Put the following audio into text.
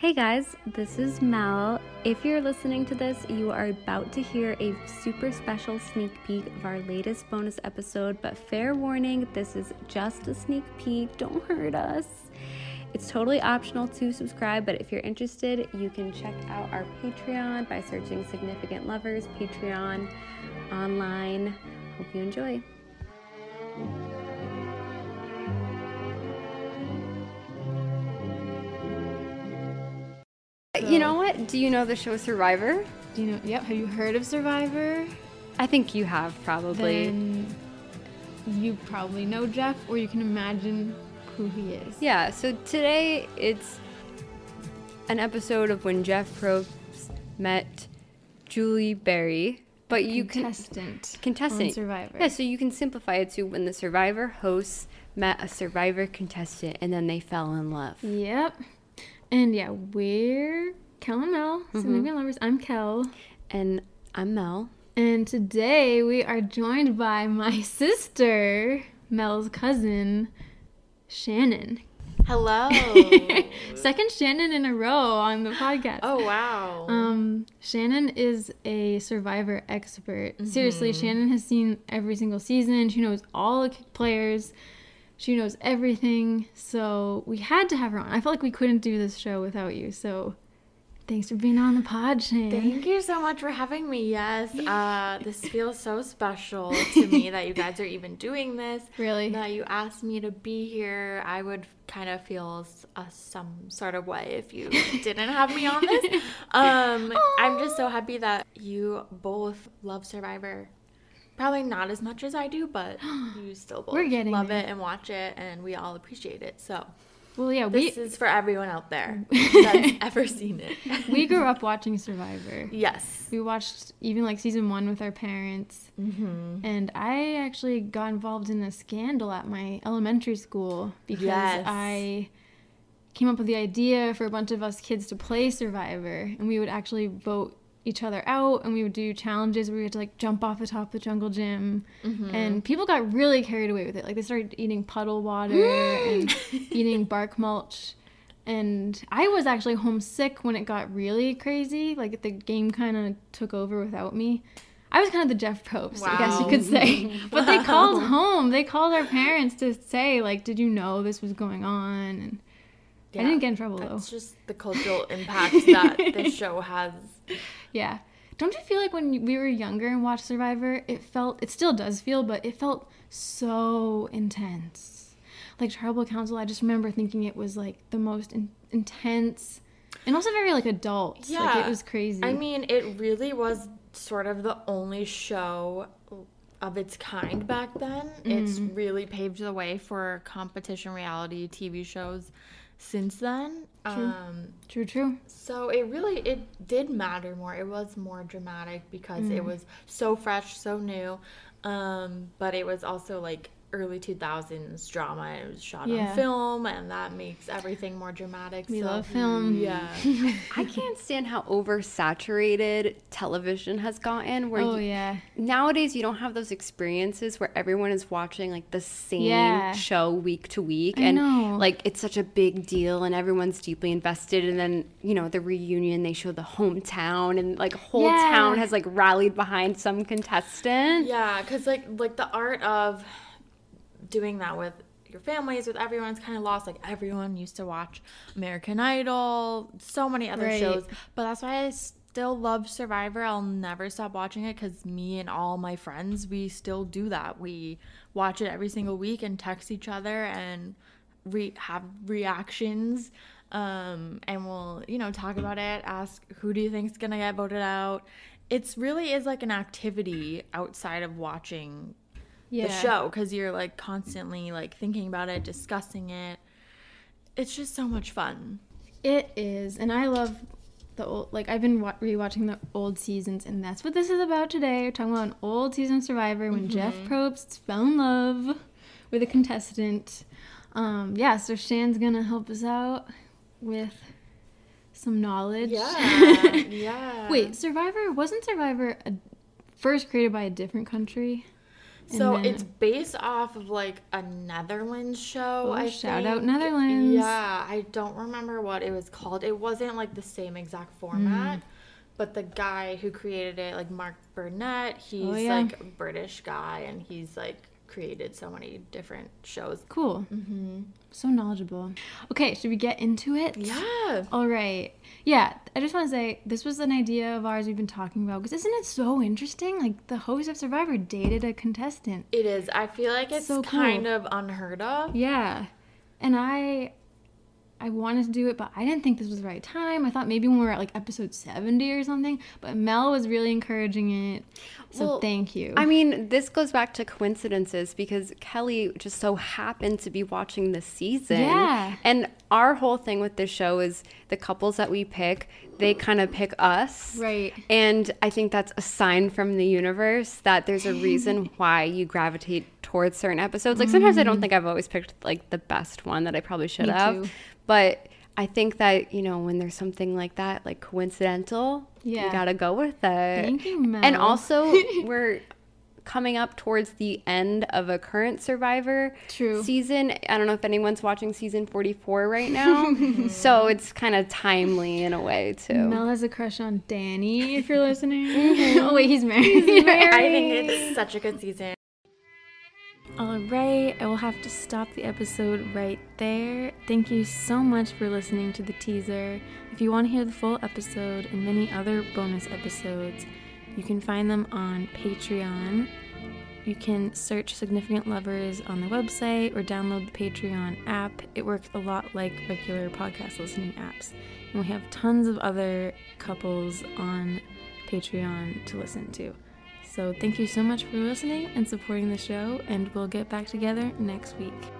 Hey guys, this is Mel. If you're listening to this, you are about to hear a super special sneak peek of our latest bonus episode, but fair warning, this is just a sneak peek. Don't hurt us. It's totally optional to subscribe, but if you're interested, you can check out our Patreon by searching Significant Lovers Patreon online. Hope you enjoy. You know what? Do you know the show Survivor? Do you know? Yep. Have you heard of Survivor? I think you have probably. Then you probably know Jeff, or you can imagine who he is. Yeah, so today it's an episode of when Jeff Probst met Julie Berry. But you can Contestant. contestant on Survivor. Yeah, so you can simplify it to when the Survivor hosts met a Survivor contestant and then they fell in love. Yep. And yeah, we're Kel and Mel, Mm-hmm. significant lovers. I'm Kel. And I'm Mel. And today we are joined by my sister, Mel's cousin, Shannon. Hello. Second Shannon in a row on the podcast. oh wow. Um, Shannon is a survivor expert. Seriously, Mm-hmm. Shannon has seen every single season. She knows all the players. She knows everything. So we had to have her on. I felt like we couldn't do this show without you. So thanks for being on the pod, Shannon. Thank you so much for having me. Yes, uh, this feels so special to me that you guys are even doing this. Really? That you asked me to be here. I would kind of feel uh, some sort of way if you didn't have me on this. Um, I'm just so happy that you both love Survivor. Probably not as much as I do, but you still both We're getting love there. it and watch it, and we all appreciate it. So Well, yeah, we this is for everyone out there that's ever seen it. we grew up watching Survivor. Yes. We watched even like season one with our parents. Mm-hmm. And I actually got involved in a scandal at my elementary school because Yes. I came up with the idea for a bunch of us kids to play Survivor. And we would actually vote each other out and we would do challenges where we had to like jump off the top of the jungle gym. Mm-hmm. And people got really carried away with it. Like they started eating puddle water and eating bark mulch. And I was actually homesick when it got really crazy. Like the game kind of took over without me. I was kind of the Jeff Probst, I guess you could say. But they called home. They called our parents to say, like, did you know this was going on? And I didn't get in trouble though. That's just the cultural impact that this show has. Yeah. Don't you feel like when we were younger and watched Survivor, it felt, it still does feel, but it felt so intense. Like Tribal Council, I just remember thinking it was like the most in- intense and also very like adult. Like Yeah. it was crazy. I mean, it really was sort of the only show of its kind back then. It's Mm-hmm. really paved the way for competition reality TV shows since then. Um, true, true. So it really it did matter more. It was more dramatic because Mm. it was so fresh, so new. Um, but it was also like early 2000s drama. and It was shot Yeah. on film and that makes everything more dramatic. We so, love film. Yeah. I can't stand how oversaturated television has gotten where Oh you, yeah. nowadays you don't have those experiences where everyone is watching like the same Yeah. show week to week I and know. like it's such a big deal and everyone's deeply invested and then you know the reunion they show the hometown and like whole Yeah. town has like rallied behind some contestant Yeah, because like like the art of doing that with your families, with everyone's kind of lost. Like everyone used to watch American Idol, so many other Right. shows, but that's why I still love Survivor. I'll never stop watching it because me and all my friends we still do that. We watch it every single week and text each other and re- have reactions. Um, and we'll, you know, talk about it, ask who do you think's gonna get voted out. It's really is like an activity outside of watching Yeah. the show because you're like constantly like thinking about it, discussing it. It's just so much fun. It is, and I love the old. Like I've been wa- rewatching the old seasons, and that's what this is about today. We're talking about an old season of Survivor when Jeff Probst fell in love with a contestant. Um, yeah, so Shan's gonna help us out with some knowledge. Yeah, yeah. Wait, Survivor wasn't Survivor a, first created by a different country? So then- it's based off of like a Netherlands show. Oh, I shout out. Netherlands. Yeah, I don't remember what it was called. It wasn't like the same exact format, Mm. but the guy who created it, like Mark Burnett, he's Oh, yeah. like a British guy, and he's like created so many different shows. cool. Mm-hmm. So knowledgeable. Okay, should we get into it? Yeah. All right. Yeah, I just want to say this was an idea of ours we've been talking about because isn't it so interesting? Like the host of Survivor dated a contestant. It is. I feel like it's So cool. kind of unheard of. Yeah. And I I wanted to do it, but I didn't think this was the right time. I thought maybe when we were at like episode 70 or something, but Mel was really encouraging it. So Well, thank you. I mean, this goes back to coincidences because Kelly just so happened to be watching this season. Yeah. And our whole thing with this show is the couples that we pick, they kind of pick us. Right. And I think that's a sign from the universe that there's a reason why you gravitate towards certain episodes. Like sometimes I don't mm-hmm. think I've always picked like the best one that I probably should Me have. too. But I think that, you know, when there's something like that, like coincidental, Yeah. you gotta go with it. Thank you, Mel. And also, we're coming up towards the end of a current Survivor True. season. I don't know if anyone's watching season 44 right now. so it's kind of timely in a way, too. Mel has a crush on Danny, if you're listening. Mm-hmm. oh, wait, he's married. I think it's such a good season. All right, I will have to stop the episode right there. Thank you so much for listening to the teaser. If you want to hear the full episode and many other bonus episodes, you can find them on Patreon. You can search Significant Lovers on the website or download the Patreon app. It works a lot like regular podcast listening apps. And we have tons of other couples on Patreon to listen to. So thank you so much for listening and supporting the show, and we'll get back together next week.